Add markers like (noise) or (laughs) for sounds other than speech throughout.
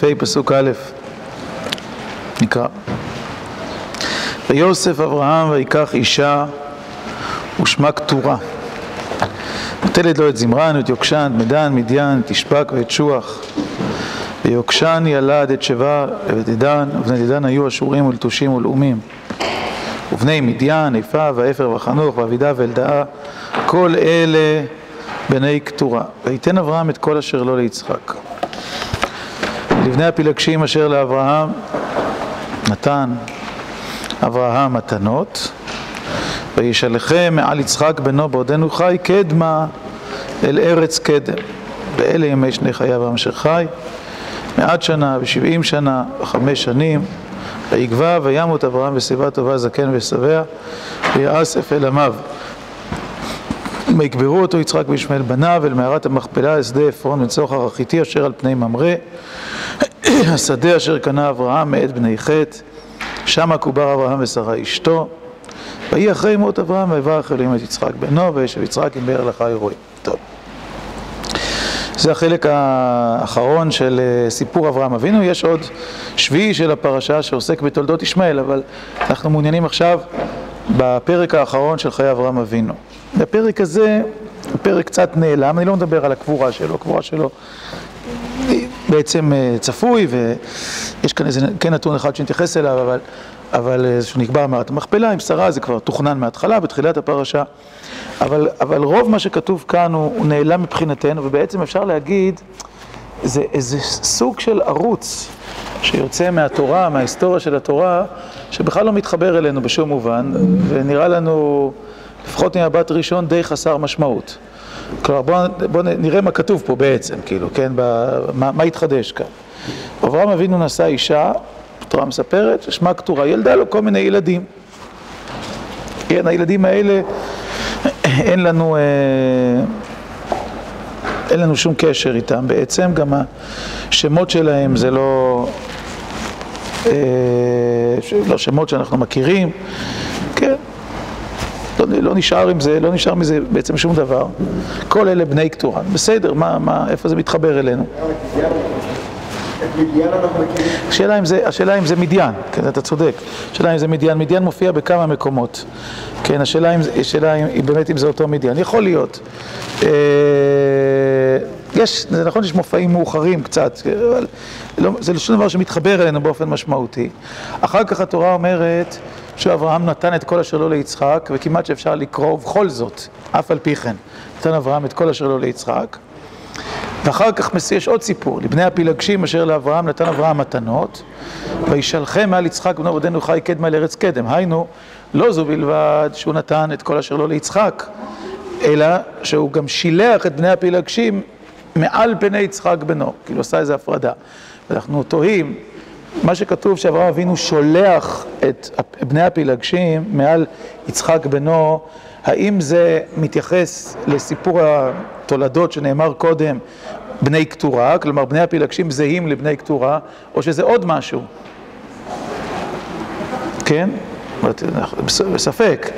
כ"ה פסוק א', נקרא. ויוסף אברהם ויקח אישה ושמה קטורה. ותלד לו את זמרן ואת יוקשן, את מדן, מדיין, את ישבק ואת שוח. ויוקשן ילד את שבה ואת דדן, ובני דדן היו אשורים ולטושים ולאומים. ובני מדיין, איפה ועפר וחנוך ואבידע ואלדעה, כל אלה בני קטורה. ויתן אברהם את כל אשר לו ליצחק. לבני הפילגשים אשר לאברהם נתן אברהם מתנות, וישלחם מעל יצחק בנו בעודנו חי קדמה אל ארץ קדם. ואלה ימי שני חיי אברהם אשר חי, מעט שנה ושבעים שנה וחמש שנים, ויגבע וימות אברהם בשיבה טובה זקן ושבע, ויאסף אל עמיו. ויקברו אותו יצחק וישמעאל בניו אל מערת המכפלה אל שדה עפרון וצוחר החיתי אשר על פני ממרא (coughs) השדה אשר קנה אברהם מאת בני חטא שמה קובר אברהם ושרה אשתו ויהי אחרי מות אברהם ויברך אלוהים את יצחק בנו וישב יצחק עם באר לך אירועים. טוב. זה החלק האחרון של סיפור אברהם אבינו, יש עוד שביעי של הפרשה שעוסק בתולדות ישמעאל, אבל אנחנו מעוניינים עכשיו בפרק האחרון של חיי אברהם אבינו. בפרק הזה, הפרק קצת נעלם, אני לא מדבר על הקבורה שלו, הקבורה שלו בעצם צפוי, ויש כאן איזה, כן נתון אחד שנתייחס אליו, אבל, אבל שהוא נקבע מערת המכפלה עם שרה, זה כבר תוכנן מההתחלה, בתחילת הפרשה, אבל, אבל רוב מה שכתוב כאן הוא, הוא נעלם מבחינתנו, ובעצם אפשר להגיד, זה איזה סוג של ערוץ שיוצא מהתורה, מההיסטוריה של התורה, שבכלל לא מתחבר אלינו בשום מובן, ונראה לנו, לפחות ממבט ראשון, די חסר משמעות. כלומר, בואו בוא נראה מה כתוב פה בעצם, כאילו, כן, מה, מה התחדש כאן. אברהם אבינו נשא אישה, התורה מספרת, ששמה קטורה, ילדה לו כל מיני ילדים. כן, הילדים האלה, (clears throat) אין לנו, אה, אין לנו שום קשר איתם בעצם, גם השמות שלהם זה לא, אה, לא שמות שאנחנו מכירים, כן. לא, נשאר עם זה, לא נשאר מזה בעצם שום דבר. כל אלה בני קטורה. בסדר, מה, מה, איפה זה מתחבר אלינו? השאלה אם זה, השאלה אם זה מדיין, כן, אתה צודק. השאלה אם זה מדיין, מדיין מופיע בכמה מקומות. כן, השאלה אם, השאלה אם באמת אם זה אותו מדיין. יכול להיות. יש, זה נכון שיש מופעים מאוחרים קצת, אבל לא, זה שום דבר שמתחבר אלינו באופן משמעותי. אחר כך התורה אומרת שאברהם נתן את כל אשר לו ליצחק, וכמעט שאפשר לקרוא, ובכל זאת, אף על פי כן, נתן אברהם את כל אשר לו ליצחק. ואחר כך יש עוד סיפור, לבני הפילגשים אשר לאברהם נתן אברהם מתנות, וישלחם מעל יצחק בנו עודנו חי קדמה לארץ קדם. היינו, לא זו בלבד שהוא נתן את כל אשר לו ליצחק, אלא שהוא גם שילח את בני הפילגשים מעל פני יצחק בנו, כאילו עשה איזו הפרדה. ואנחנו תוהים, מה שכתוב שאברהם אבינו שולח את בני הפילגשים מעל יצחק בנו, האם זה מתייחס לסיפור התולדות שנאמר קודם, בני קטורה, כלומר בני הפילגשים זהים לבני קטורה, או שזה עוד משהו? כן? בספק.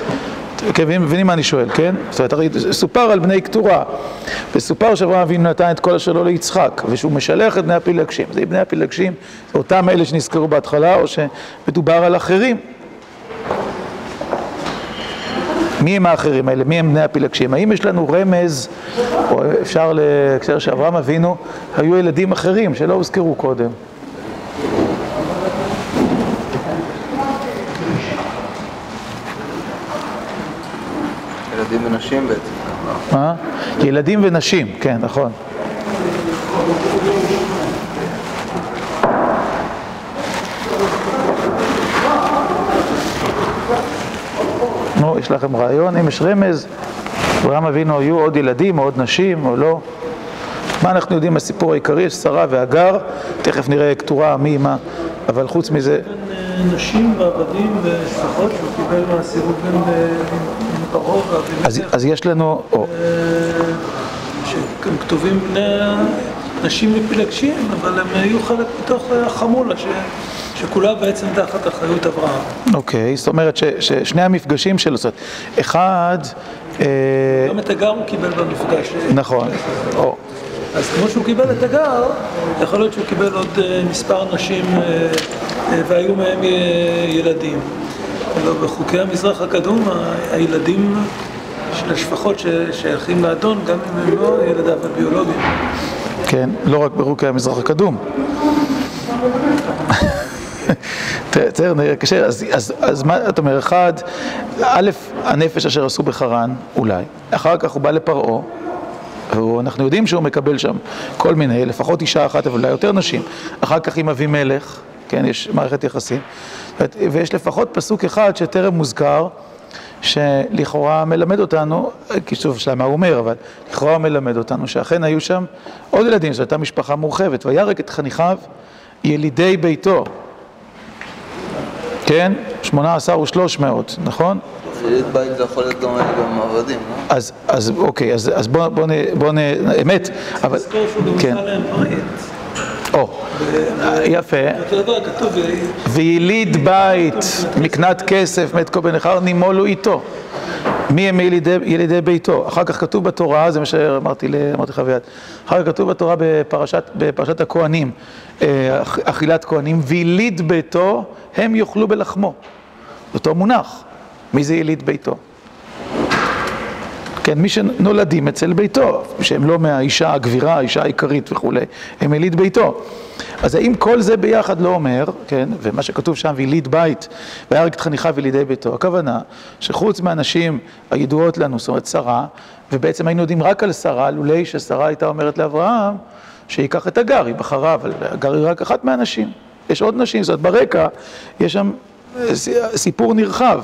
כן, מבינים מה אני שואל, כן? זאת אומרת, הרי סופר על בני קטורה, וסופר שאברהם אבינו נתן את כל אשר לו ליצחק, ושהוא משלח את בני הפילגשים. זה בני הפילגשים, אותם אלה שנזכרו בהתחלה, או שמדובר על אחרים. מי הם האחרים האלה? מי הם בני הפילגשים? האם יש לנו רמז, או אפשר להקשר שאברהם אבינו, היו ילדים אחרים שלא הוזכרו קודם? ונשים בעצם. מה? ילדים ונשים, כן, נכון. נו, יש לכם רעיון? אם יש רמז, אברהם אבינו היו עוד ילדים או עוד נשים או לא? מה אנחנו יודעים מהסיפור העיקרי? יש שרה והגר, תכף נראה כתורה מי מה, אבל חוץ מזה... נשים ועבדים ושפחות שהוא קיבל מהסירות בין אז יש לנו... שהם כתובים בני נשים מפילגשים, אבל הם היו חלק מתוך החמולה שכולה בעצם תחת אחריות אברהם. אוקיי, זאת אומרת ששני המפגשים שלו, זאת אומרת, אחד... גם את הגר הוא קיבל במפגש. נכון. אז כמו שהוא קיבל את הגר, יכול להיות שהוא קיבל עוד מספר נשים והיו מהם ילדים. אבל בחוקי המזרח הקדום, הילדים של השפחות ששייכים לאדון, גם אם הם לא ילדיו הביולוגיים. כן, לא רק בחוקי המזרח הקדום. (laughs) בסדר, נראה קשה, אז מה אתה אומר, אחד, א', הנפש אשר עשו בחרן, אולי, אחר כך הוא בא לפרעה, ואנחנו יודעים שהוא מקבל שם כל מיני, לפחות אישה אחת, אבל אולי יותר נשים, אחר כך עם אבימלך, כן, יש מערכת יחסים, ויש לפחות פסוק אחד שטרם מוזכר, שלכאורה מלמד אותנו, כי שוב, שאלה מה הוא אומר, אבל לכאורה מלמד אותנו שאכן היו שם עוד ילדים, זו הייתה משפחה מורחבת, וירק את חניכיו ילידי ביתו, כן? שמונה עשר ושלוש מאות, נכון? יליד בית זה יכול להיות גם עבדים, לא? אז אוקיי, אז בואו נ... אמת, אבל... תזכור שהוא גם עשה להם ברית. יפה. דבר כתוב... ויליד בית, מקנת כסף, מת כה בנכר, נימולו איתו. מי הם ילידי, ילידי ביתו? אחר כך כתוב בתורה, זה מה שאמרתי לך ביד, אחר כך כתוב בתורה בפרשת, בפרשת הכהנים, אכילת כהנים, ויליד ביתו, הם יאכלו בלחמו. אותו מונח. מי זה יליד ביתו? כן, מי שנולדים אצל ביתו, שהם לא מהאישה הגבירה, האישה העיקרית וכולי, הם יליד ביתו. אז האם כל זה ביחד לא אומר, כן, ומה שכתוב שם, ויליד בית, וירק את חניכיו וילידי ביתו, הכוונה שחוץ מהנשים הידועות לנו, זאת אומרת שרה, ובעצם היינו יודעים רק על שרה, לולי ששרה הייתה אומרת לאברהם, שייקח את הגר, היא בחרה, אבל הגר היא רק אחת מהנשים. יש עוד נשים, זאת ברקע, יש שם סיפור נרחב,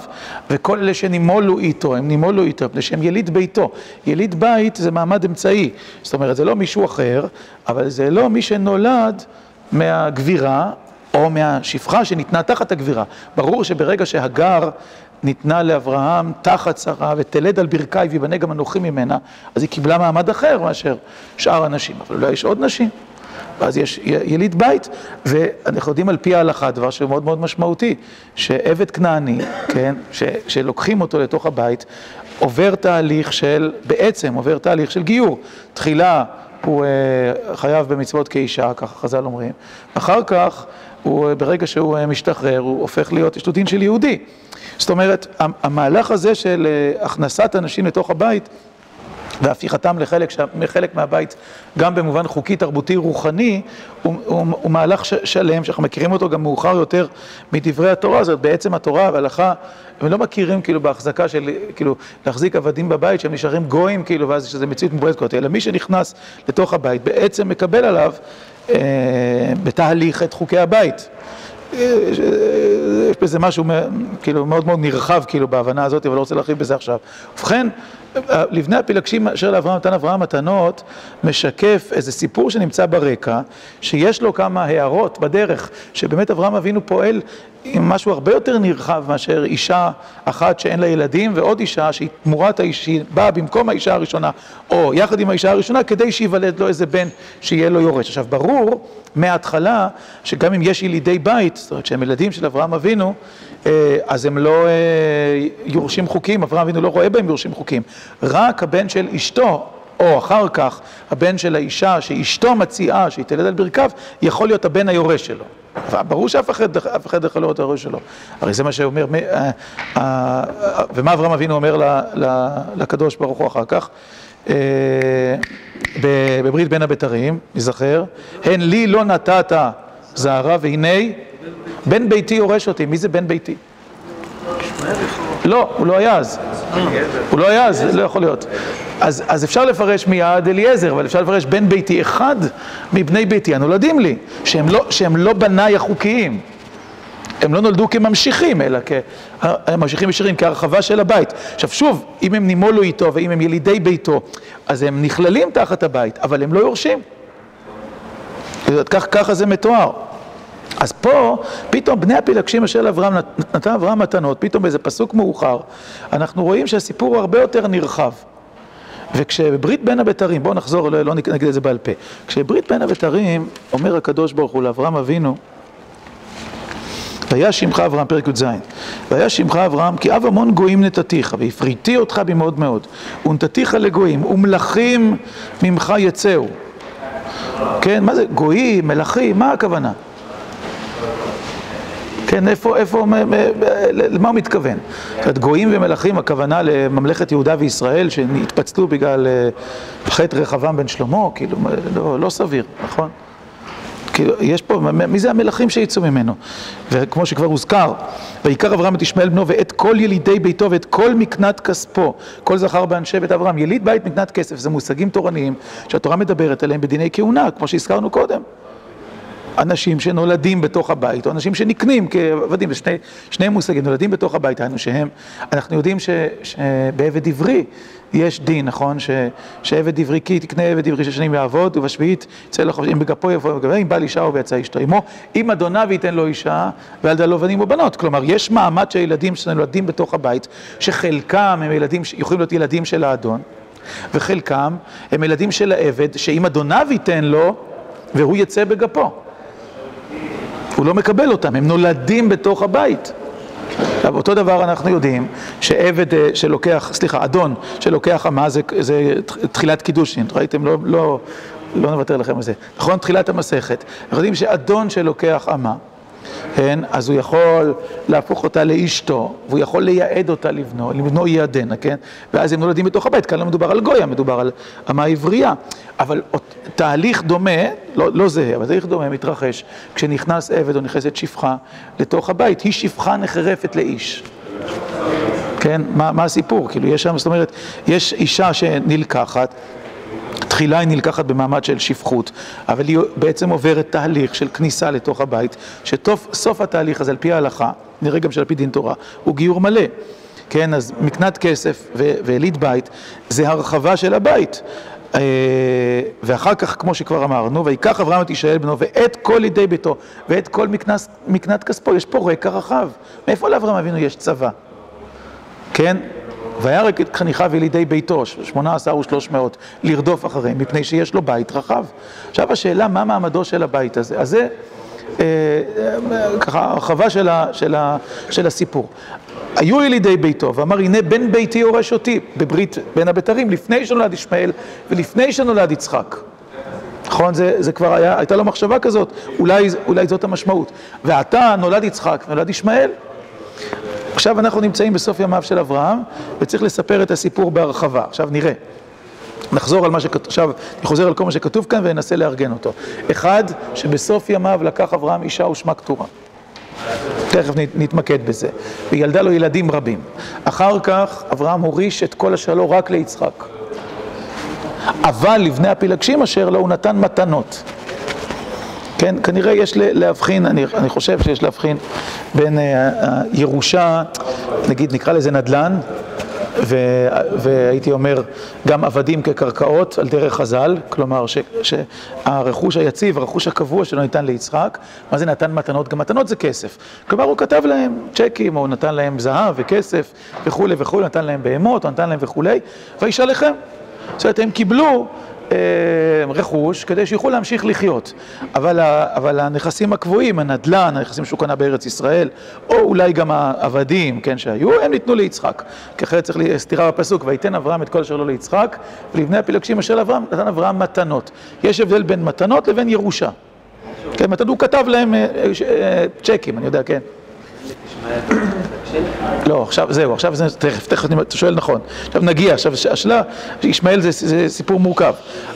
וכל אלה שנימולו איתו, הם נימולו איתו, מפני שהם יליד ביתו. יליד בית זה מעמד אמצעי, זאת אומרת, זה לא מישהו אחר, אבל זה לא מי שנולד מהגבירה, או מהשפחה שניתנה תחת הגבירה. ברור שברגע שהגר ניתנה לאברהם תחת שרה, ותלד על ברכי ויבנה גם אנוכי ממנה, אז היא קיבלה מעמד אחר מאשר שאר הנשים. אבל אולי יש עוד נשים. ואז יש יליד בית, ואנחנו יודעים על פי ההלכה, דבר שמאוד מאוד משמעותי, שעבד כנעני, (coughs) כן, שלוקחים אותו לתוך הבית, עובר תהליך של, בעצם עובר תהליך של גיור. תחילה הוא חייב במצוות כאישה, ככה חז"ל אומרים, אחר כך, הוא, ברגע שהוא משתחרר, הוא הופך להיות, יש לו דין של יהודי. זאת אומרת, המהלך הזה של הכנסת אנשים לתוך הבית, והפיכתם לחלק, לחלק מהבית, גם במובן חוקי, תרבותי, רוחני, הוא, הוא, הוא מהלך שלם, שאנחנו מכירים אותו גם מאוחר יותר מדברי התורה, זאת בעצם התורה וההלכה, הם לא מכירים כאילו בהחזקה של, כאילו, להחזיק עבדים בבית שהם נשארים גויים, כאילו, ואז שזה מציאות מבועדת כזאת, אלא מי שנכנס לתוך הבית בעצם מקבל עליו אה, בתהליך את חוקי הבית. יש בזה משהו כאילו מאוד מאוד נרחב כאילו בהבנה הזאת, אבל לא רוצה להרחיב בזה עכשיו. ובכן, לבני הפילגשים אשר לאברהם נתן אברהם מתנות, משקף איזה סיפור שנמצא ברקע, שיש לו כמה הערות בדרך, שבאמת אברהם אבינו פועל עם משהו הרבה יותר נרחב מאשר אישה אחת שאין לה ילדים, ועוד אישה שהיא תמורת האיש, שהיא באה במקום האישה הראשונה, או יחד עם האישה הראשונה, כדי שייוולד לו איזה בן שיהיה לו יורש. עכשיו, ברור מההתחלה, שגם אם יש ילידי בית, זאת אומרת שהם ילדים של אברהם אבינו, אז הם לא יורשים חוקים, אברהם אבינו לא רואה בהם יורשים חוקים. רק הבן של אשתו, או אחר כך הבן של האישה שאשתו מציעה שהיא תלד על ברכיו, יכול להיות הבן היורש שלו. ברור שאף אחד, אחד יכול להיות היורש שלו. הרי זה מה שאומר, ומה אברהם אבינו אומר לקדוש ברוך הוא אחר כך? בברית בין הבתרים, נזכר, הן לי לא נתת זערה והנה בן ביתי יורש אותי. מי זה בן ביתי? לא, הוא לא היה אז. הוא לא היה אז, לא יכול להיות. אז אפשר לפרש מיד אליעזר, אבל אפשר לפרש בן ביתי אחד מבני ביתי הנולדים לי, שהם לא בניי החוקיים. הם לא נולדו כממשיכים, אלא כממשיכים ישירים, כהרחבה של הבית. עכשיו שוב, אם הם נימולו איתו ואם הם ילידי ביתו, אז הם נכללים תחת הבית, אבל הם לא יורשים. ככה זה מתואר. אז פה, פתאום בני הפילגשים אשר לאברהם, נתן אברהם מתנות, פתאום באיזה פסוק מאוחר, אנחנו רואים שהסיפור הוא הרבה יותר נרחב. וכשברית בין הבתרים, בואו נחזור, לא, לא נגיד את זה בעל פה, כשברית בין הבתרים, אומר הקדוש ברוך הוא לאברהם אבינו, והיה שמך אברהם, פרק י"ז, והיה שמך אברהם, כי אב המון גויים נתתיך, והפריתי אותך במאוד מאוד, ונתתיך לגויים, ומלכים ממך יצאו. כן, מה זה גויים, מלכים, מה הכוונה? כן, איפה, איפה, למה הוא מתכוון? זאת אומרת, גויים ומלכים, הכוונה לממלכת יהודה וישראל שהתפצלו בגלל אה, חטא רחבעם בן שלמה, כאילו, לא, לא סביר, נכון? כאילו, יש פה, מי זה המלכים שיצאו ממנו? וכמו שכבר הוזכר, ויקר אברהם את ישמעאל בנו ואת כל ילידי ביתו ואת כל מקנת כספו, כל זכר באנשי בית אברהם, יליד בית מקנת כסף, זה מושגים תורניים שהתורה מדברת עליהם בדיני כהונה, כמו שהזכרנו קודם. אנשים שנולדים בתוך הבית, או אנשים שנקנים כעבדים, זה שני, מושגים, נולדים בתוך הבית, היינו שהם, אנחנו יודעים שבעבד עברי יש דין, נכון? שעבד עברי, כי תקנה עבד עברי שש שנים יעבוד, ובשביעית יצא לך, אם בגפו יבוא ובגפו, אם בעל אישה ויצא אשתו עמו, אם אדוניו ייתן לו אישה, וילדה לו בנים ובנות. כלומר, יש מעמד של ילדים שנולדים בתוך הבית, שחלקם הם ילדים, יכולים להיות ילדים של האדון, וחלקם הם ילדים של העבד, שאם אדוניו ייתן לו, והוא יצא בגפו. הוא לא מקבל אותם, הם נולדים בתוך הבית. עכשיו, אותו דבר אנחנו יודעים שעבד אה, שלוקח, סליחה, אדון שלוקח אמה זה, זה תחילת קידושין, ראיתם? לא, לא, לא נוותר לכם על זה. נכון? תחילת המסכת. אנחנו יודעים שאדון שלוקח אמה כן? אז הוא יכול להפוך אותה לאשתו, והוא יכול לייעד אותה לבנו, לבנו ייעדנה, כן? ואז הם נולדים בתוך הבית, כאן לא מדובר על גויה, מדובר על אמה עברייה. אבל תהליך דומה, לא, לא זהה, אבל תהליך דומה מתרחש כשנכנס עבד או נכנסת שפחה לתוך הבית, היא שפחה נחרפת לאיש. כן? מה, מה הסיפור? כאילו, יש שם, זאת אומרת, יש אישה שנלקחת, תחילה היא נלקחת במעמד של שפחות, אבל היא בעצם עוברת תהליך של כניסה לתוך הבית, שסוף התהליך הזה, על פי ההלכה, נראה גם שעל פי דין תורה, הוא גיור מלא. כן, אז מקנת כסף ויליד בית זה הרחבה של הבית. אה, ואחר כך, כמו שכבר אמרנו, ויקח אברהם את ישאל בנו ואת כל ידי ביתו ואת כל מקנת, מקנת כספו, יש פה רקע רחב. מאיפה לאברהם אבינו יש צבא? כן? וירק את חניכיו ילידי ביתו, שמונה עשר ושלוש מאות, לרדוף אחריהם, מפני שיש לו בית רחב. עכשיו השאלה, מה מעמדו של הבית הזה? אז זה אה, אה, ככה הרחבה של, של, של הסיפור. היו ילידי ביתו, ואמר הנה בן ביתי יורש אותי, בברית בין הבתרים, לפני שנולד ישמעאל ולפני שנולד יצחק. נכון? זה, זה כבר היה, הייתה לו מחשבה כזאת, אולי, אולי זאת המשמעות. ועתה נולד יצחק ונולד ישמעאל. עכשיו אנחנו נמצאים בסוף ימיו של אברהם, וצריך לספר את הסיפור בהרחבה. עכשיו נראה. נחזור על מה שכתוב, עכשיו אני חוזר על כל מה שכתוב כאן וננסה לארגן אותו. אחד, שבסוף ימיו לקח אברהם אישה ושמה כתורה. תכף נתמקד בזה. וילדה לו ילדים רבים. אחר כך אברהם הוריש את כל השלו רק ליצחק. אבל לבני הפילגשים אשר לו הוא נתן מתנות. כן, כנראה יש להבחין, אני, אני חושב שיש להבחין בין הירושה, נגיד נקרא לזה נדל"ן, ו, והייתי אומר גם עבדים כקרקעות על דרך חז"ל, כלומר ש, שהרכוש היציב, הרכוש הקבוע שלו ניתן ליצחק, מה זה נתן מתנות? גם מתנות זה כסף. כלומר הוא כתב להם צ'קים, או נתן להם זהב וכסף וכולי וכולי, נתן להם בהמות, או נתן להם וכולי, וישאלכם. זאת אומרת, הם קיבלו אה, רכוש כדי שיוכלו להמשיך לחיות. אבל, אבל הנכסים הקבועים, הנדל"ן, הנכסים שהוא קנה בארץ ישראל, או אולי גם העבדים, כן, שהיו, הם ניתנו ליצחק. כי אחרת צריך סתירה בפסוק, ויתן אברהם את כל אשר לו ליצחק, ולבני הפילגשים אשר לאברהם, נתן אברהם מתנות. יש הבדל בין מתנות לבין ירושה. כן, מתנות, הוא כתב להם אה, אה, צ'קים, אני יודע, כן. לא, עכשיו זהו, עכשיו זה, תכף, תכף אתה שואל נכון. עכשיו נגיע, עכשיו השאלה, ישמעאל זה, זה סיפור מורכב.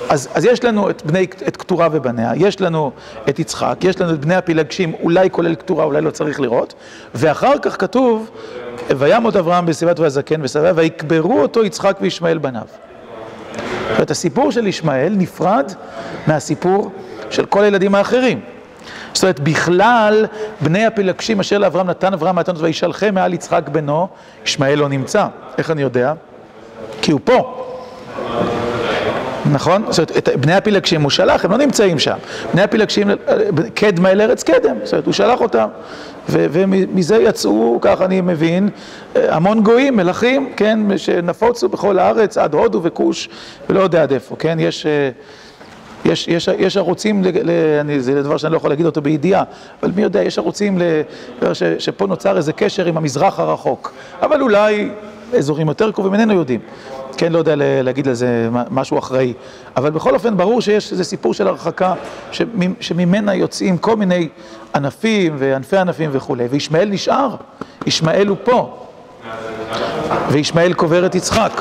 אז, אז יש לנו את בני, את קטורה ובניה, יש לנו את יצחק, יש לנו את בני הפילגשים, אולי כולל קטורה, אולי לא צריך לראות, ואחר כך כתוב, וימות אברהם בסביבת והזקן וסביבה, ויקברו אותו יצחק וישמעאל בניו. זאת אומרת, הסיפור של ישמעאל נפרד מהסיפור של כל הילדים האחרים. זאת אומרת, בכלל, בני הפילגשים אשר לאברהם נתן אברהם מתנות וישלחם מעל יצחק בנו, ישמעאל לא נמצא. איך אני יודע? כי הוא פה. נכון? זאת אומרת, בני הפילגשים הוא שלח, הם לא נמצאים שם. בני הפילגשים, קדמה אל ארץ קדם, זאת אומרת, הוא שלח אותם. ומזה יצאו, כך אני מבין, המון גויים, מלכים, כן, שנפוצו בכל הארץ, עד הודו וכוש, ולא יודע עד איפה, כן? יש... יש, יש, יש ערוצים, ל, ל, אני, זה דבר שאני לא יכול להגיד אותו בידיעה, אבל מי יודע, יש ערוצים ל, ש, שפה נוצר איזה קשר עם המזרח הרחוק, אבל אולי אזורים יותר קרובים, איננו יודעים. כן, לא יודע להגיד על זה משהו אחראי, אבל בכל אופן ברור שיש איזה סיפור של הרחקה שממנה יוצאים כל מיני ענפים וענפי ענפים וכולי, וישמעאל נשאר, ישמעאל הוא פה, וישמעאל קובר את יצחק.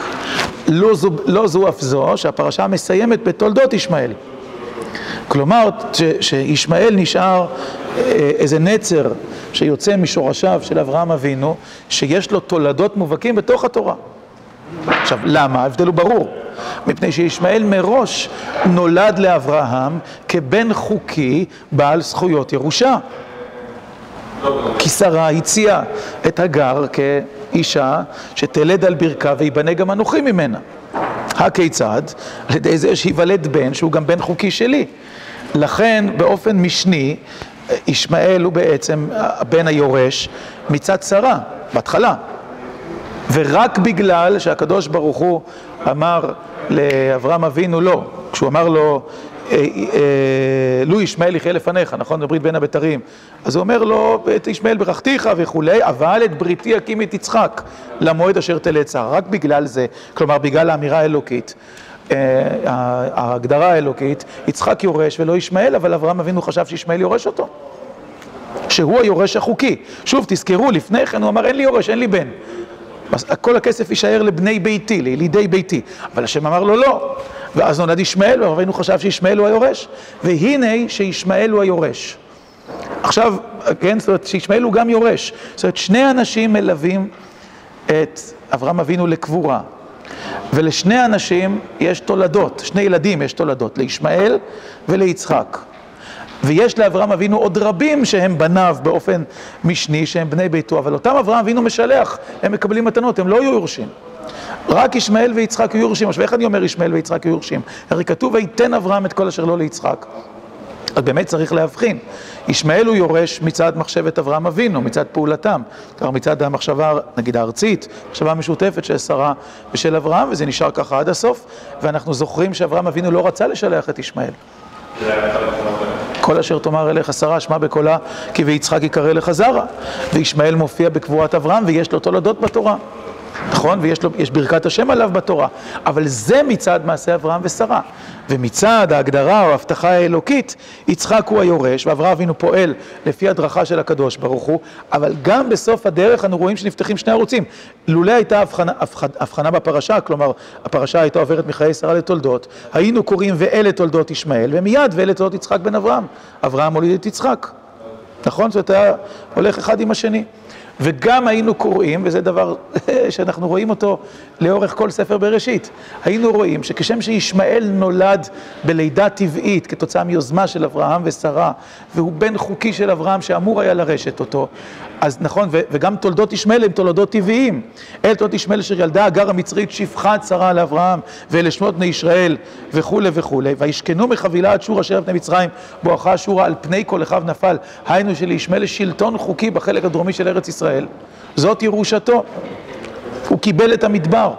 לא זו, לא זו אף זו, שהפרשה מסיימת בתולדות ישמעאל. כלומר, שישמעאל נשאר אה, איזה נצר שיוצא משורשיו של אברהם אבינו, שיש לו תולדות מובהקים בתוך התורה. עכשיו, למה? ההבדל הוא ברור. מפני שישמעאל מראש נולד לאברהם כבן חוקי בעל זכויות ירושה. כי שרה הציעה את הגר כאישה שתלד על ברכה ויבנה גם אנוכי ממנה. הכיצד? על ידי זה שייוולד בן שהוא גם בן חוקי שלי. לכן באופן משני ישמעאל הוא בעצם הבן היורש מצד שרה, בהתחלה. ורק בגלל שהקדוש ברוך הוא אמר לאברהם אבינו לא, כשהוא אמר לו אה, אה, לו ישמעאל יחיה לפניך, נכון? בברית בין הבתרים. אז הוא אומר לו, את ישמעאל ברכתיך וכולי, אבל את בריתי אקים את יצחק למועד אשר תלד צער. רק בגלל זה, כלומר בגלל האמירה האלוקית. אה, ההגדרה האלוקית, יצחק יורש ולא ישמעאל, אבל אברהם אבינו חשב שישמעאל יורש אותו. שהוא היורש החוקי. שוב, תזכרו, לפני כן הוא אמר, אין לי יורש, אין לי בן. כל הכסף יישאר לבני ביתי, לילידי ביתי. אבל השם אמר לו לא. ואז נולד ישמעאל, ואבינו חשב שישמעאל הוא היורש. והנה שישמעאל הוא היורש. עכשיו, כן, זאת אומרת, שישמעאל הוא גם יורש. זאת אומרת, שני אנשים מלווים את אברהם אבינו לקבורה. ולשני אנשים יש תולדות, שני ילדים יש תולדות, לישמעאל וליצחק. ויש לאברהם אבינו עוד רבים שהם בניו באופן משני, שהם בני ביתו, אבל אותם אברהם אבינו משלח, הם מקבלים מתנות, הם לא יהיו יורשים. רק ישמעאל ויצחק יהיו יורשים. עכשיו איך אני אומר ישמעאל ויצחק יהיו יורשים? הרי כתוב ויתן אברהם את כל אשר לא ליצחק. אז באמת צריך להבחין. ישמעאל הוא יורש מצד מחשבת אברהם אבינו, מצד פעולתם. כלומר מצד המחשבה, נגיד הארצית, מחשבה משותפת של שרה ושל אברהם, וזה נשאר ככה עד הסוף, ואנחנו זוכרים שאברהם אבינו לא רצה לשלח את ישמעאל. כל אשר תאמר אליך שרה, שמע בקולה, כי ויצחק יקרא לך זרע. וישמעאל מופיע בקבורת אברהם, ויש לו תולדות בתורה. נכון? ויש לו, ברכת השם עליו בתורה. אבל זה מצד מעשה אברהם ושרה. ומצד ההגדרה או ההבטחה האלוקית, יצחק הוא היורש, ואברהם אבינו פועל לפי הדרכה של הקדוש ברוך הוא, אבל גם בסוף הדרך אנו רואים שנפתחים שני ערוצים. לולא הייתה הבחנה, הבחנה בפרשה, כלומר, הפרשה הייתה עוברת מחיי שרה לתולדות, היינו קוראים ואלה תולדות ישמעאל, ומיד ואלה תולדות יצחק בן אברהם. אברהם הוליד את יצחק. נכון? זאת אומרת, היה הולך אחד עם השני. וגם היינו קוראים, וזה דבר (laughs) שאנחנו רואים אותו לאורך כל ספר בראשית, היינו רואים שכשם שישמעאל נולד בלידה טבעית כתוצאה מיוזמה של אברהם ושרה, והוא בן חוקי של אברהם שאמור היה לרשת אותו, אז נכון, וגם תולדות ישמעאל הם תולדות טבעיים. אל תולדות ישמעאל אשר ילדה הגר המצרית שפחת שרה לאברהם ואלה שמות בני ישראל וכולי וכולי. וישכנו מחבילה עד שור אשר פני מצרים בואכה שורה על פני כל אחיו נפל. היינו שלישמעאל שלטון חוקי בחלק הדרומי של ארץ ישראל. זאת ירושתו. הוא קיבל את המדבר.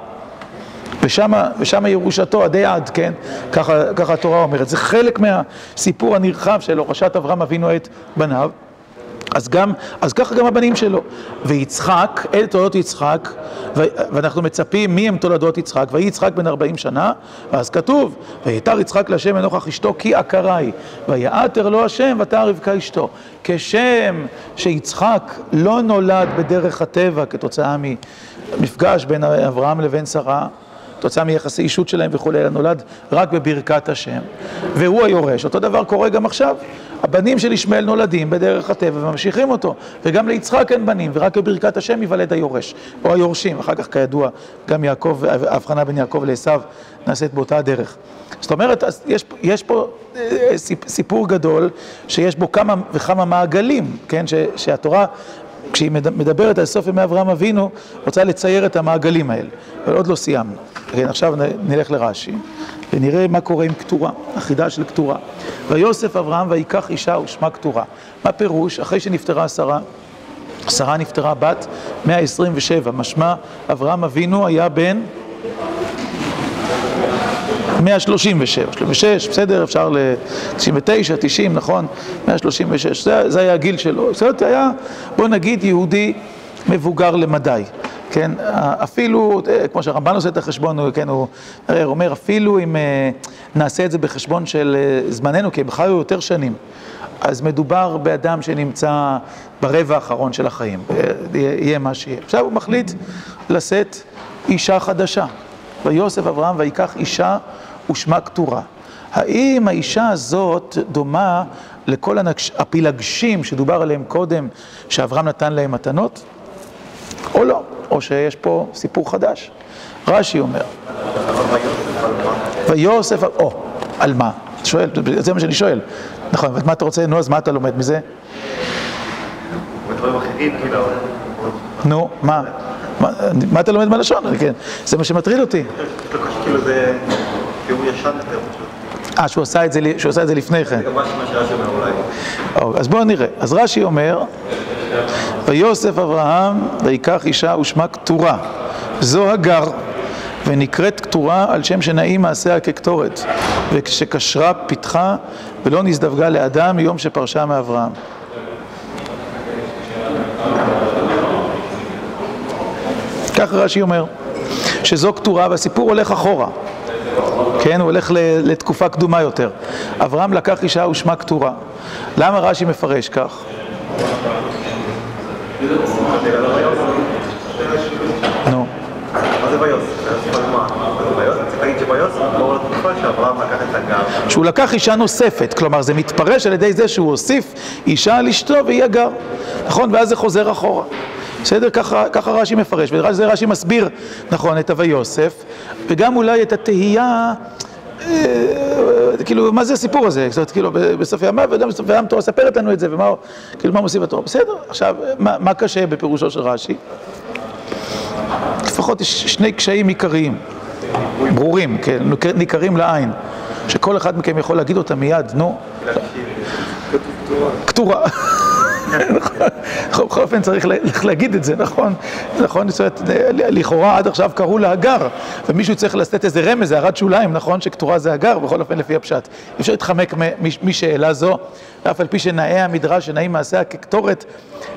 ושם ירושתו עדי עד, כן? ככה, ככה התורה אומרת. זה חלק מהסיפור הנרחב של הורשת אברהם אבינו את בניו. אז גם, אז ככה גם הבנים שלו. ויצחק, אלה תולדות יצחק, ו, ואנחנו מצפים מי הם תולדות יצחק, ויהי יצחק בן 40 שנה, ואז כתוב, ויתר יצחק להשם לנוכח אשתו כי עקרה היא, ויעתר לו השם ותער רבקה אשתו. כשם שיצחק לא נולד בדרך הטבע כתוצאה ממפגש בין אברהם לבין שרה, כתוצאה מיחסי אישות שלהם וכולי, אלא נולד רק בברכת השם, והוא היורש. אותו דבר קורה גם עכשיו. הבנים של ישמעאל נולדים בדרך הטבע וממשיכים אותו, וגם ליצחק אין בנים, ורק בברכת השם ייוולד היורש, או היורשים. אחר כך, כידוע, גם יעקב, ההבחנה בין יעקב לעשו נעשית באותה הדרך. זאת אומרת, יש, יש פה אה, סיפור גדול, שיש בו כמה וכמה מעגלים, כן, ש, שהתורה כשהיא מדברת על סוף ימי אברהם אבינו, רוצה לצייר את המעגלים האלה, אבל עוד לא סיימנו. כן, עכשיו נלך לרש"י, ונראה מה קורה עם כתורה, החידה של כתורה. ויוסף אברהם ויקח אישה ושמה כתורה. מה פירוש? אחרי שנפטרה שרה, שרה נפטרה בת 127, משמע אברהם אבינו היה בן 137, 36, בסדר, אפשר ל-99, 90, נכון? 136, זה, זה היה הגיל שלו. זאת אומרת, היה, בוא נגיד, יהודי מבוגר למדי. כן, אפילו, כמו שהרמב"ן עושה את החשבון, הוא, כן, הוא אומר, אפילו אם נעשה את זה בחשבון של זמננו, כי הם חיו יותר שנים, אז מדובר באדם שנמצא ברבע האחרון של החיים, יהיה מה שיהיה. עכשיו הוא מחליט לשאת אישה חדשה. ויוסף אברהם ויקח אישה ושמה קטורה. האם האישה הזאת דומה לכל הפילגשים שדובר עליהם קודם, שאברהם נתן להם מתנות? או לא, או שיש פה סיפור חדש. רש"י אומר. ויוסף, או, על מה? שואל, זה מה שאני שואל. נכון, ומה אתה רוצה, נו, אז מה אתה לומד מזה? כאילו. נו, מה? מה אתה לומד מהלשון? כן, זה מה שמטריד אותי. כאילו יותר. אה, שהוא עשה את זה לפני כן. זה גם מה שרש"י אומר אולי. אז בואו נראה. אז רש"י אומר, ויוסף אברהם ויקח אישה ושמה קטורה. זו הגר, ונקראת קטורה על שם שנעים מעשיה כקטורת, וכשקשרה פיתחה ולא נזדווגה לאדם מיום שפרשה מאברהם. ככה רש"י אומר, שזו קטורה והסיפור הולך אחורה. כן, הוא הולך לתקופה קדומה יותר. אברהם לקח אישה ושמה קטורה. למה רש"י מפרש כך? נו. שהוא לקח אישה נוספת, כלומר זה מתפרש על ידי זה שהוא הוסיף אישה על אשתו והיא הגר, נכון? ואז זה חוזר אחורה. בסדר? ככה, ככה רש"י מפרש, וזה רש"י מסביר, נכון, את הווי יוסף, וגם אולי את התהייה, אה, כאילו, מה זה הסיפור הזה? זאת אומרת, כאילו, בסוף ימיו, וגם ימיו תורה ספרת לנו את זה, ומה, כאילו, מה מוסיף התורה? בסדר, עכשיו, מה, מה קשה בפירושו של רש"י? לפחות יש שני קשיים עיקריים, ברורים, כן, ניכרים לעין, שכל אחד מכם יכול להגיד אותם מיד, נו. כתורה. בכל אופן צריך להגיד את זה, נכון? נכון? זאת אומרת, לכאורה עד עכשיו קראו לה הגר, ומישהו צריך לתת איזה רמז, הערת שוליים, נכון? שכתורה זה הגר, בכל אופן לפי הפשט. אי אפשר להתחמק משאלה זו, ואף על פי שנאי המדרש, שנאים מעשיה כקטורת,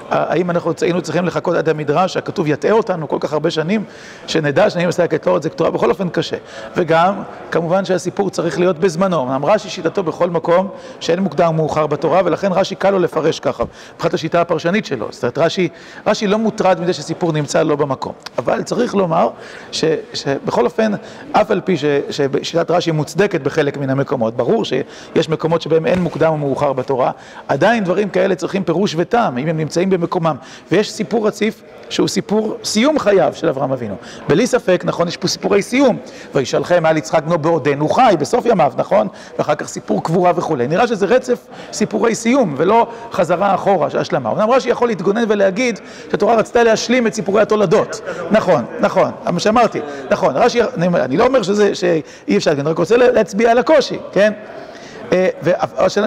האם אנחנו היינו צריכים לחכות עד המדרש, הכתוב יטעה אותנו כל כך הרבה שנים, שנדע שנאים מעשיה כקטורת זה כתורה, בכל אופן קשה. וגם, כמובן שהסיפור צריך להיות בזמנו. אמנם רש"י שיטתו בכל מקום, שאין מוקדם ומאוחר בתורה, ולכן רש"י קל לו לפרש ככה. מבחינת השיטה הפרשנית שלו. זאת אומרת, רש"י, רש"י לא מוטרד מזה שסיפור נמצא לא במקום. אבל צריך לומר ש, שבכל אופן, אף על פי ש, ששיטת רש"י מוצדקת בחלק מן המקומות, ברור שיש מקומות שבהם אין מוקדם ומאוחר בתורה, עדיין דברים כאלה צריכים פירוש וטעם, אם הם נמצאים במקומם. ויש סיפור רציף שהוא סיפור סיום חייו של אברהם אבינו. בלי ספק, נכון, יש פה סיפורי סיום. וישאלכם על יצחק בנו בעודנו חי, בסוף ימיו, נכון? ואחר כך סיפור קבורה וכולי. נראה שזה רצף סיפורי סיום, ולא חזרה אחורה של השלמה. אמנם רש"י יכול להתגונן ולהגיד שהתורה רצתה להשלים את סיפורי התולדות. נכון, נכון, מה שאמרתי, נכון. רש"י, אני לא אומר שאי אפשר, אני רק רוצה להצביע על הקושי, כן?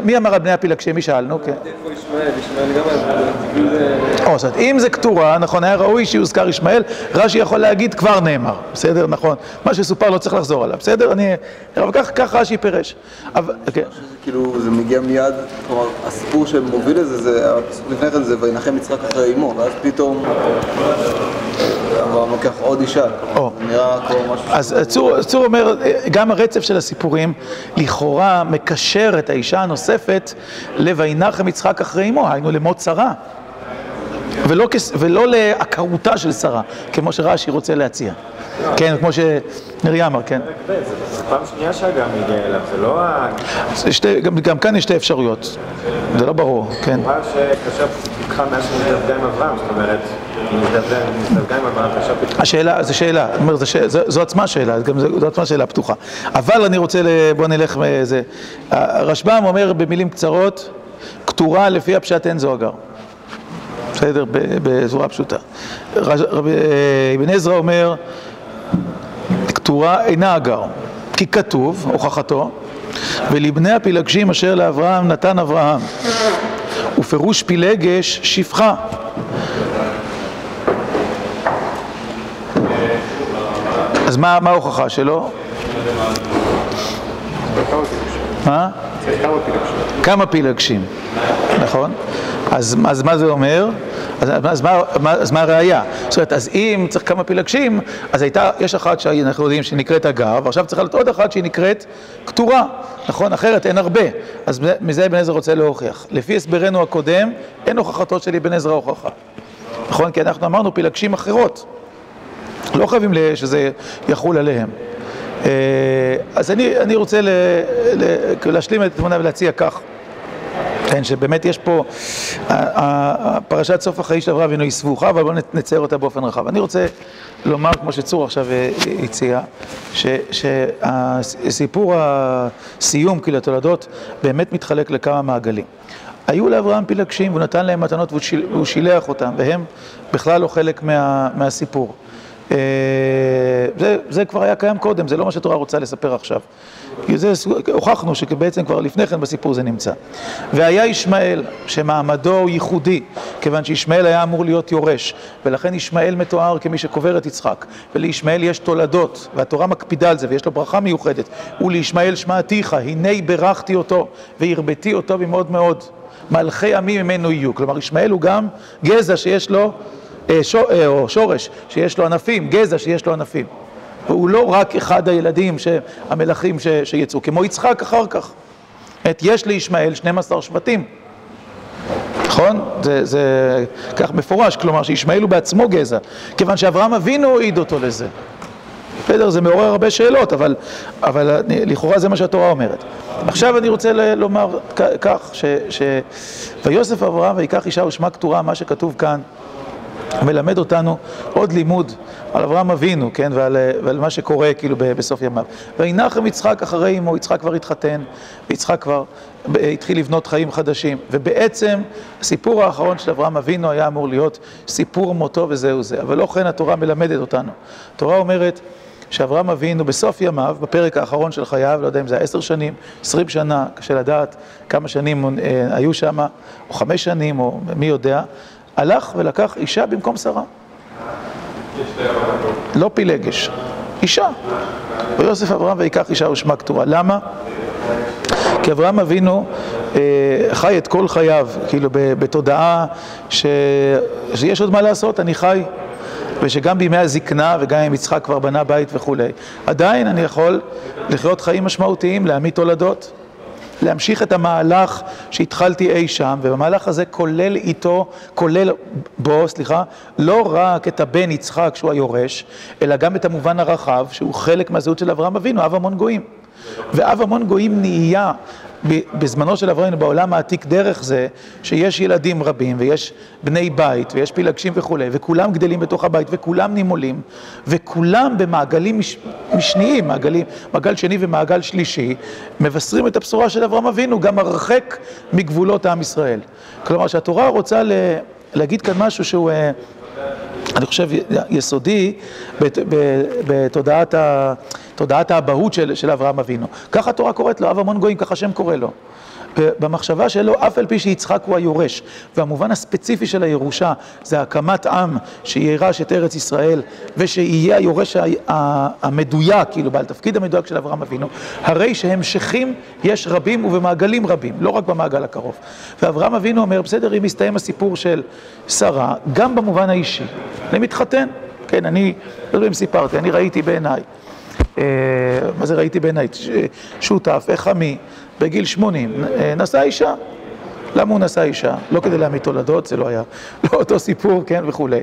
מי אמר על בני הפילגשים? מי שאלנו? כן. זאת אומרת, אם זה כתורה, נכון, היה ראוי שיוזכר ישמעאל, רש"י יכול להגיד כבר נאמר, בסדר? נכון. מה שסופר לא צריך לחזור עליו, בסדר? אני... אבל כך רש"י פירש. כן. כאילו, זה מגיע מיד, כלומר, הסיפור שמוביל לזה, זה, לפני כן זה וינחם יצחק אחרי אמו, ואז פתאום... אברהם לוקח עוד אישה, זה נראה כמו משהו... אז צור אומר, גם הרצף של הסיפורים לכאורה מקשר את האישה הנוספת ל"וינחם יצחק אחרי אמו", היינו למות שרה. ולא, ולא לעקרותה של שרה, כמו שרש"י רוצה להציע. כן, כמו שנריה אמר, כן. זה פעם שנייה שהגר מגיע אליו, זה לא ה... גם כאן יש שתי אפשרויות, זה לא ברור, כן. הוא אמר שקשה פיתחה מאז שנזדווגה עם אברהם, זאת אומרת, אם נזדווגה עם אברהם. השאלה, זו שאלה, זו עצמה שאלה, זו עצמה שאלה פתוחה. אבל אני רוצה, בוא נלך מזה. הרשב"ם אומר במילים קצרות, כתורה לפי הפשט אין זו הגר. בסדר? בצורה פשוטה. אבן עזרא אומר, כתורה אינה הגר, כי כתוב, הוכחתו, ולבני הפילגשים אשר לאברהם נתן אברהם, ופירוש פילגש שפחה. אז מה ההוכחה שלו? מה? כמה פילגשים, נכון? אז, אז מה זה אומר? אז, אז, מה, מה, אז מה הראייה? זאת אומרת, אז אם צריך כמה פילגשים, אז הייתה, יש אחת שאנחנו יודעים שנקראת אגב, ועכשיו צריכה להיות עוד אחת שהיא נקראת כתורה, נכון? אחרת אין הרבה. אז מזה אבן עזרא רוצה להוכיח. לפי הסברנו הקודם, אין הוכחתו של אבן עזרא הוכחה. נכון? כי אנחנו אמרנו פילגשים אחרות. לא חייבים שזה יחול עליהם. אה, אז אני, אני רוצה ל, ל, להשלים את התמונה ולהציע כך. כן, שבאמת יש פה, פרשת סוף החיים של אבינו היא סבוכה, אבל בואו נצייר אותה באופן רחב. אני רוצה לומר, כמו שצור עכשיו אה, הציע, שהסיפור הסיום, כאילו התולדות, באמת מתחלק לכמה מעגלים. היו לאברהם פילגשים, והוא נתן להם מתנות והוא שילח אותם, והם בכלל לא חלק מה, מהסיפור. אה, זה, זה כבר היה קיים קודם, זה לא מה שהתורה רוצה לספר עכשיו. זה, הוכחנו שבעצם כבר לפני כן בסיפור זה נמצא. והיה ישמעאל, שמעמדו הוא ייחודי, כיוון שישמעאל היה אמור להיות יורש, ולכן ישמעאל מתואר כמי שקובר את יצחק, ולישמעאל יש תולדות, והתורה מקפידה על זה, ויש לו ברכה מיוחדת. ולישמעאל שמעתיך, הנה ברכתי אותו, והרביתי אותו במאוד מאוד. מלכי עמי ממנו יהיו. כלומר, ישמעאל הוא גם גזע שיש לו, או שורש, שיש לו ענפים, גזע שיש לו ענפים. והוא לא רק אחד הילדים, המלכים שיצאו, כמו יצחק אחר כך. את יש לישמעאל 12 שבטים. נכון? זה, זה כך מפורש, כלומר שישמעאל הוא בעצמו גזע, כיוון שאברהם אבינו העיד אותו לזה. בסדר, זה מעורר הרבה שאלות, אבל, אבל לכאורה זה מה שהתורה אומרת. עכשיו אני רוצה ל- לומר כך, ש, ש... ויוסף אברהם ויקח אישה ושמה כתורה, מה שכתוב כאן, מלמד אותנו עוד לימוד על אברהם אבינו, כן, ועל, ועל מה שקורה כאילו בסוף ימיו. וינחם יצחק אחרי אמו, יצחק כבר התחתן, ויצחק כבר התחיל לבנות חיים חדשים. ובעצם הסיפור האחרון של אברהם אבינו היה אמור להיות סיפור מותו וזהו זה. אבל לא כן התורה מלמדת אותנו. התורה אומרת שאברהם אבינו בסוף ימיו, בפרק האחרון של חייו, לא יודע אם זה עשר שנים, עשרים שנה, קשה לדעת כמה שנים אה, היו שם, או חמש שנים, או מי יודע, הלך ולקח אישה במקום שרה. לא פילגש, אישה. ויוסף אברהם ויקח אישה ושמה כתורה. למה? כי אברהם אבינו אה, חי את כל חייו, כאילו בתודעה ש... שיש עוד מה לעשות, אני חי, ושגם בימי הזקנה וגם אם יצחק כבר בנה בית וכולי, עדיין אני יכול לחיות חיים משמעותיים, להעמיד תולדות. להמשיך את המהלך שהתחלתי אי שם, ובמהלך הזה כולל איתו, כולל בו, סליחה, לא רק את הבן יצחק שהוא היורש, אלא גם את המובן הרחב, שהוא חלק מהזהות של אברהם אבינו, אב המון גויים. ואב המון גויים נהיה בזמנו של אברהם בעולם העתיק דרך זה שיש ילדים רבים ויש בני בית ויש פילגשים וכולי וכולם גדלים בתוך הבית וכולם נימולים וכולם במעגלים מש, משניים, מעגלים, מעגל שני ומעגל שלישי מבשרים את הבשורה של אברהם אבינו גם הרחק מגבולות עם ישראל. כלומר שהתורה רוצה ל, להגיד כאן משהו שהוא אה, אני חושב יסודי בתודעת ה... תודעת האבהות של, של אברהם אבינו. ככה התורה קוראת לו, אב המון גויים, ככה השם קורא לו. במחשבה שלו, אף על פי שיצחק הוא היורש, והמובן הספציפי של הירושה זה הקמת עם שירש את ארץ ישראל ושיהיה היורש המדויק, כאילו בעל תפקיד המדויק של אברהם אבינו, הרי שהמשכים יש רבים ובמעגלים רבים, לא רק במעגל הקרוב. ואברהם אבינו אומר, בסדר, אם מסתיים הסיפור של שרה, גם במובן האישי, אני מתחתן, כן, אני, לא יודע אם סיפרתי, אני ראיתי בעיניי. אה, מה זה ראיתי בעיניי? שותף, איך עמי, בגיל 80, אה, נשא אישה. למה הוא נשא אישה? לא כדי להעמיד תולדות, זה לא היה, (laughs) לא אותו סיפור, כן, וכולי.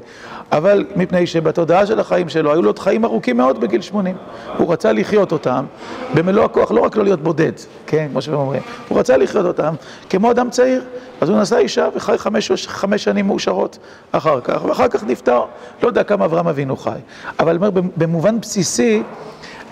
אבל מפני שבתודעה של החיים שלו היו לו עוד חיים ארוכים מאוד בגיל 80. הוא רצה לחיות אותם במלוא הכוח, לא רק לא להיות בודד, כן, כמו שהם אומרים. הוא רצה לחיות אותם כמו אדם צעיר. אז הוא נשא אישה וחי חמש, חמש שנים מאושרות אחר כך, ואחר כך נפטר. לא יודע כמה אברהם אבינו חי. אבל במובן בסיסי,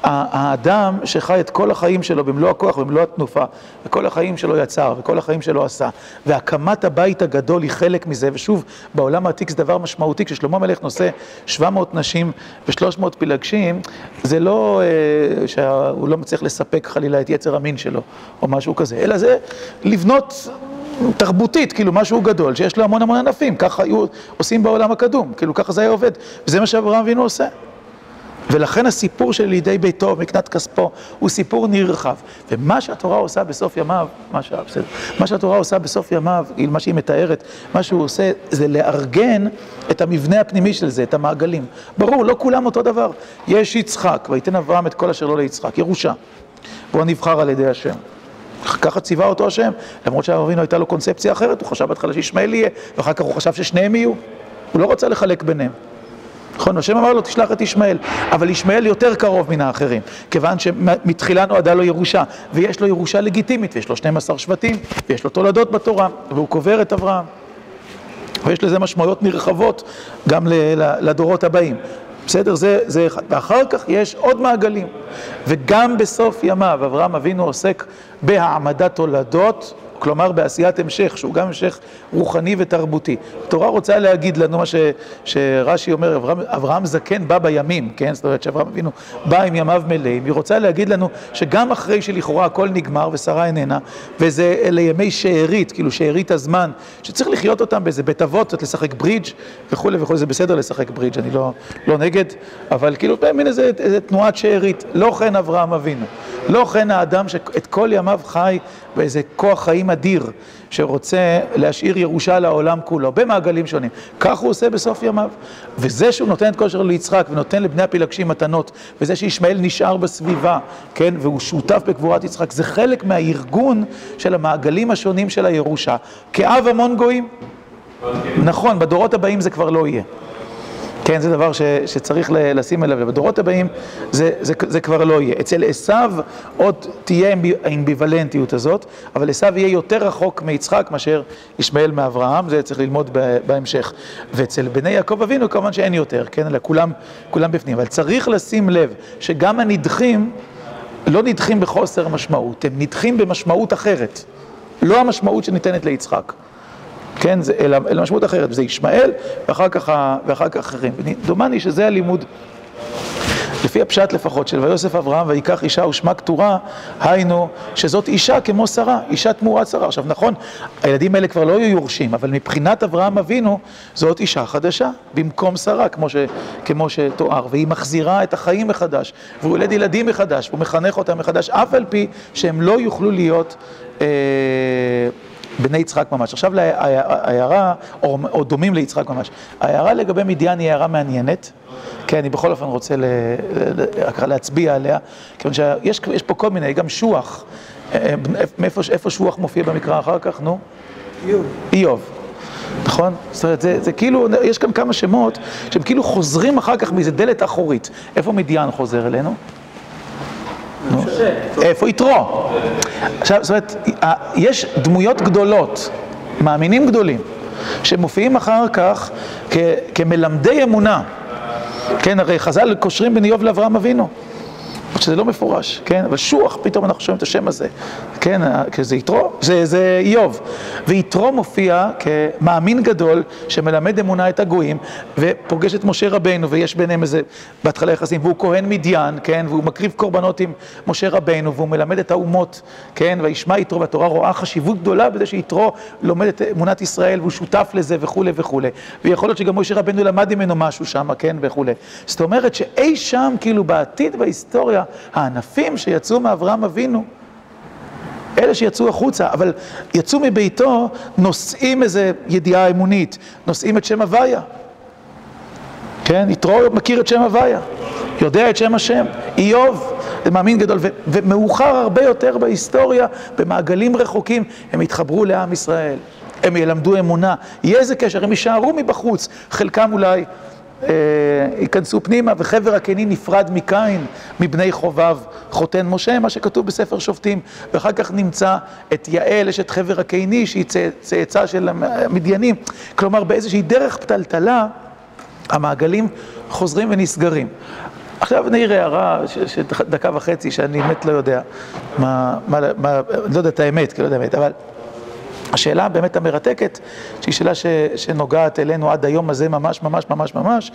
האדם שחי את כל החיים שלו במלוא הכוח, במלוא התנופה, וכל החיים שלו יצר, וכל החיים שלו עשה, והקמת הבית הגדול היא חלק מזה, ושוב, בעולם העתיק זה דבר משמעותי, כששלמה המלך נושא 700 נשים ו-300 פילגשים, זה לא אה, שהוא לא מצליח לספק חלילה את יצר המין שלו, או משהו כזה, אלא זה לבנות תרבותית, כאילו משהו גדול, שיש לו המון המון ענפים, ככה היו עושים בעולם הקדום, כאילו ככה זה היה עובד, וזה מה שאברהם אבינו עושה. ולכן הסיפור של לידי ביתו ומקנת כספו הוא סיפור נרחב. ומה שהתורה עושה בסוף ימיו, מה, שה, בסדר, מה שהתורה עושה בסוף ימיו, מה שהיא מתארת, מה שהוא עושה זה לארגן את המבנה הפנימי של זה, את המעגלים. ברור, לא כולם אותו דבר. יש יצחק, ויתן אברהם את כל אשר לא ליצחק, ירושה. והוא נבחר על ידי השם. ככה ציווה אותו השם, למרות שאברהם הייתה לו קונספציה אחרת, הוא חשב בהתחלה שישמעאל יהיה, ואחר כך הוא חשב ששניהם יהיו. הוא לא רצה לחלק ביניהם. נכון, השם אמר לו תשלח את ישמעאל, אבל ישמעאל יותר קרוב מן האחרים, כיוון שמתחילה נועדה לו ירושה, ויש לו ירושה לגיטימית, ויש לו 12 שבטים, ויש לו תולדות בתורה, והוא קובר את אברהם. ויש לזה משמעויות נרחבות גם לדורות הבאים. בסדר? זה, זה אחד. ואחר כך יש עוד מעגלים. וגם בסוף ימיו אברהם אבינו עוסק בהעמדת תולדות כלומר בעשיית המשך, שהוא גם המשך רוחני ותרבותי. התורה רוצה להגיד לנו מה שרש"י אומר, אברהם, אברהם זקן בא בימים, כן? זאת אומרת שאברהם אבינו בא עם ימיו מלאים, היא רוצה להגיד לנו שגם אחרי שלכאורה הכל נגמר ושרה איננה, וזה אלה ימי שארית, כאילו שארית הזמן, שצריך לחיות אותם באיזה בית אבות, קצת לשחק ברידג' וכולי וכולי, זה בסדר לשחק ברידג', אני לא, לא נגד, אבל כאילו במין איזה, איזה תנועת שארית, לא כן אברהם אבינו, לא כן האדם שאת כל ימיו חי באיזה כוח חיים אדיר שרוצה להשאיר ירושה לעולם כולו, במעגלים שונים. כך הוא עושה בסוף ימיו. וזה שהוא נותן את כושר ליצחק ונותן לבני הפילגשים מתנות, וזה שישמעאל נשאר בסביבה, כן, והוא שותף בקבורת יצחק, זה חלק מהארגון של המעגלים השונים של הירושה. כאב המון גויים. נכון, בדורות הבאים זה כבר לא יהיה. כן, זה דבר ש, שצריך לשים אליו, ובדורות הבאים זה, זה, זה כבר לא יהיה. אצל עשיו עוד תהיה האמביוולנטיות הזאת, אבל עשיו יהיה יותר רחוק מיצחק מאשר ישמעאל מאברהם, זה צריך ללמוד בהמשך. ואצל בני יעקב אבינו כמובן שאין יותר, כן, אלא כולם, כולם בפנים. אבל צריך לשים לב שגם הנדחים לא נדחים בחוסר משמעות, הם נדחים במשמעות אחרת, לא המשמעות שניתנת ליצחק. כן, זה, אלא, אלא משמעות אחרת, וזה ישמעאל, ואחר כך, ואחר כך אחרים. דומני שזה הלימוד, לפי הפשט לפחות, של ויוסף אברהם ויקח אישה ושמה כתורה, היינו שזאת אישה כמו שרה, אישה תמורת שרה. עכשיו נכון, הילדים האלה כבר לא היו יורשים, אבל מבחינת אברהם אבינו, זאת אישה חדשה, במקום שרה, כמו, ש, כמו שתואר, והיא מחזירה את החיים מחדש, והוא ילד ילדים מחדש, והוא מחנך אותם מחדש, אף על פי שהם לא יוכלו להיות... אה, בני יצחק ממש. עכשיו להערה, או, או דומים ליצחק ממש. ההערה לגבי מדיין היא הערה מעניינת. כן, אני בכל אופן רוצה ל, ל, להצביע עליה, כיוון שיש פה כל מיני, גם שוח. אה, אה, מאיפה, איפה שוח מופיע במקרא אחר כך, נו? איוב. איוב. נכון? זאת אומרת, זה, זה כאילו, יש כאן כמה שמות שהם כאילו חוזרים אחר כך מאיזה דלת אחורית. איפה מדיין חוזר אלינו? איפה יתרו? עכשיו, זאת אומרת, יש דמויות גדולות, מאמינים גדולים, שמופיעים אחר כך כמלמדי אמונה. כן, הרי חז"ל קושרים בין איוב לאברהם אבינו. שזה לא מפורש, כן? אבל שוח, פתאום אנחנו שומעים את השם הזה, כן? זה יתרו, זה, זה איוב. ויתרו מופיע כמאמין גדול שמלמד אמונה את הגויים ופוגש את משה רבנו ויש ביניהם איזה, בהתחלה יחסים, והוא כהן מדיין, כן? והוא מקריב קורבנות עם משה רבנו והוא מלמד את האומות, כן? וישמע יתרו והתורה רואה חשיבות גדולה בזה שיתרו לומד את אמונת ישראל והוא שותף לזה וכולי וכולי. ויכול להיות שגם משה רבנו למד ממנו משהו שם, כן? וכולי. זאת אומרת שאי שם, כאילו בעתיד בהיסטוריה, הענפים שיצאו מאברהם אבינו, אלה שיצאו החוצה, אבל יצאו מביתו, נושאים איזו ידיעה אמונית, נושאים את שם הוויה. כן, יתרו מכיר את שם הוויה, יודע את שם השם, איוב, זה מאמין גדול, ו- ומאוחר הרבה יותר בהיסטוריה, במעגלים רחוקים, הם יתחברו לעם ישראל, הם ילמדו אמונה, יהיה איזה קשר, הם יישארו מבחוץ, חלקם אולי ייכנסו פנימה, וחבר הקני נפרד מקין, מבני חובב, חותן משה, מה שכתוב בספר שופטים. ואחר כך נמצא את יעל, אשת חבר הקני, שהיא צאצא של המדיינים. כלומר, באיזושהי דרך פתלתלה, המעגלים חוזרים ונסגרים. עכשיו נעיר הערה של דקה וחצי, שאני באמת לא יודע מה, מה, מה, לא יודע את האמת, כי לא יודע האמת, אבל... השאלה באמת המרתקת, שהיא שאלה ש, שנוגעת אלינו עד היום הזה ממש ממש ממש ממש,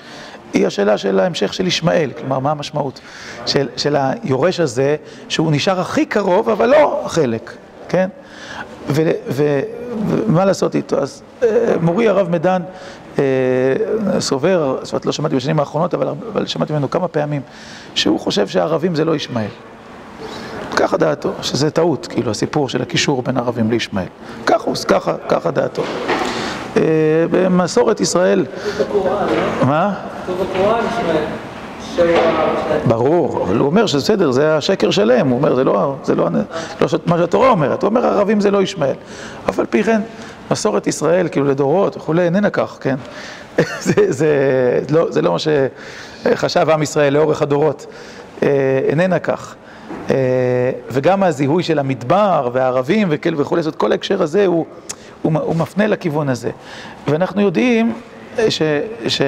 היא השאלה של ההמשך של ישמעאל, כלומר מה המשמעות של, של היורש הזה, שהוא נשאר הכי קרוב אבל לא חלק, כן? ומה לעשות איתו? אז מורי הרב מדן סובר, זאת אומרת לא שמעתי בשנים האחרונות, אבל שמעתי ממנו כמה פעמים, שהוא חושב שהערבים זה לא ישמעאל. ככה דעתו, שזה טעות, כאילו, הסיפור של הקישור בין ערבים לישמעאל. ככה, ככה, ככה דעתו. במסורת ישראל... מה? ברור, אבל הוא אומר שבסדר, זה השקר שלהם, הוא אומר, זה לא מה שהתורה אומרת, הוא אומר, ערבים זה לא ישמעאל. אף על פי כן, מסורת ישראל, כאילו לדורות וכולי, איננה כך, כן? (laughs) זה לא מה שחשב עם ישראל לאורך הדורות, איננה כך. וגם הזיהוי של המדבר והערבים וכולי, זאת כל ההקשר הזה הוא מפנה לכיוון הזה. ואנחנו יודעים ש...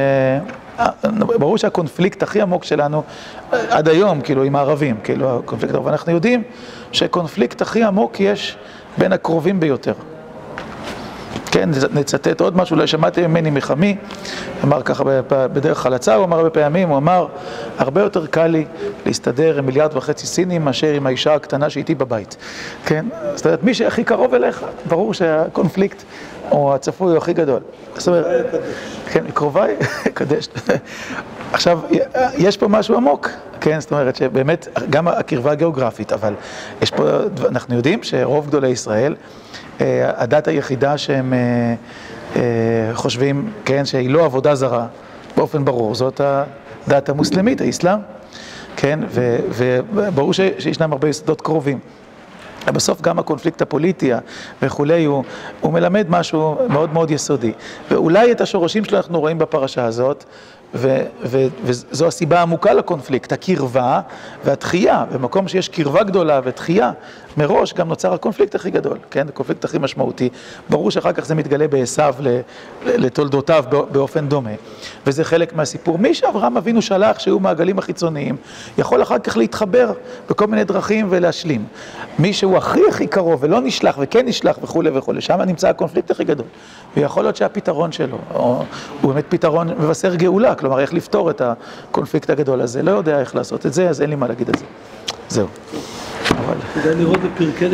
ברור שהקונפליקט הכי עמוק שלנו עד היום, כאילו, עם הערבים, כאילו, הקונפליקט, אבל אנחנו יודעים שקונפליקט הכי עמוק יש בין הקרובים ביותר. כן, נצטט עוד משהו, אולי שמעתי ממני מחמי, אמר ככה בדרך חלצה, הוא אמר הרבה פעמים, הוא אמר, הרבה יותר קל לי להסתדר עם מיליארד וחצי סינים מאשר עם האישה הקטנה שאיתי בבית. כן, זאת אומרת, מי שהכי קרוב אליך, ברור שהקונפליקט או הצפוי הוא הכי גדול. זאת אומרת, כן, קרוביי, קדש. עכשיו, יש פה משהו עמוק, כן, זאת אומרת שבאמת, גם הקרבה הגיאוגרפית, אבל יש פה, אנחנו יודעים שרוב גדולי ישראל, הדת היחידה שהם חושבים, כן, שהיא לא עבודה זרה, באופן ברור, זאת הדת המוסלמית, האסלאם, כן, וברור שישנם הרבה יסודות קרובים. בסוף גם הקונפליקט הפוליטי וכולי, הוא, הוא מלמד משהו מאוד מאוד יסודי. ואולי את השורשים שלו אנחנו רואים בפרשה הזאת, וזו הסיבה העמוקה לקונפליקט, הקרבה והתחייה. במקום שיש קרבה גדולה ותחייה, מראש גם נוצר הקונפליקט הכי גדול, כן? הקונפליקט הכי משמעותי. ברור שאחר כך זה מתגלה בעשיו לתולדותיו באופן דומה. וזה חלק מהסיפור. מי שאברהם אבינו שלח, שהיו מעגלים החיצוניים, יכול אחר כך להתחבר בכל מיני דרכים ולהשלים. מי שהוא הכי הכי קרוב ולא נשלח וכן נשלח וכולי וכולי, שם נמצא הקונפליקט הכי גדול. ויכול להיות שהפתרון שלו, או, הוא באמת פתרון מבשר גאולה, כלומר איך לפתור את הקונפליקט הגדול הזה. לא יודע איך לעשות את זה, אז אין לי מה להגיד על זה. זהו. כדאי לראות בפרקי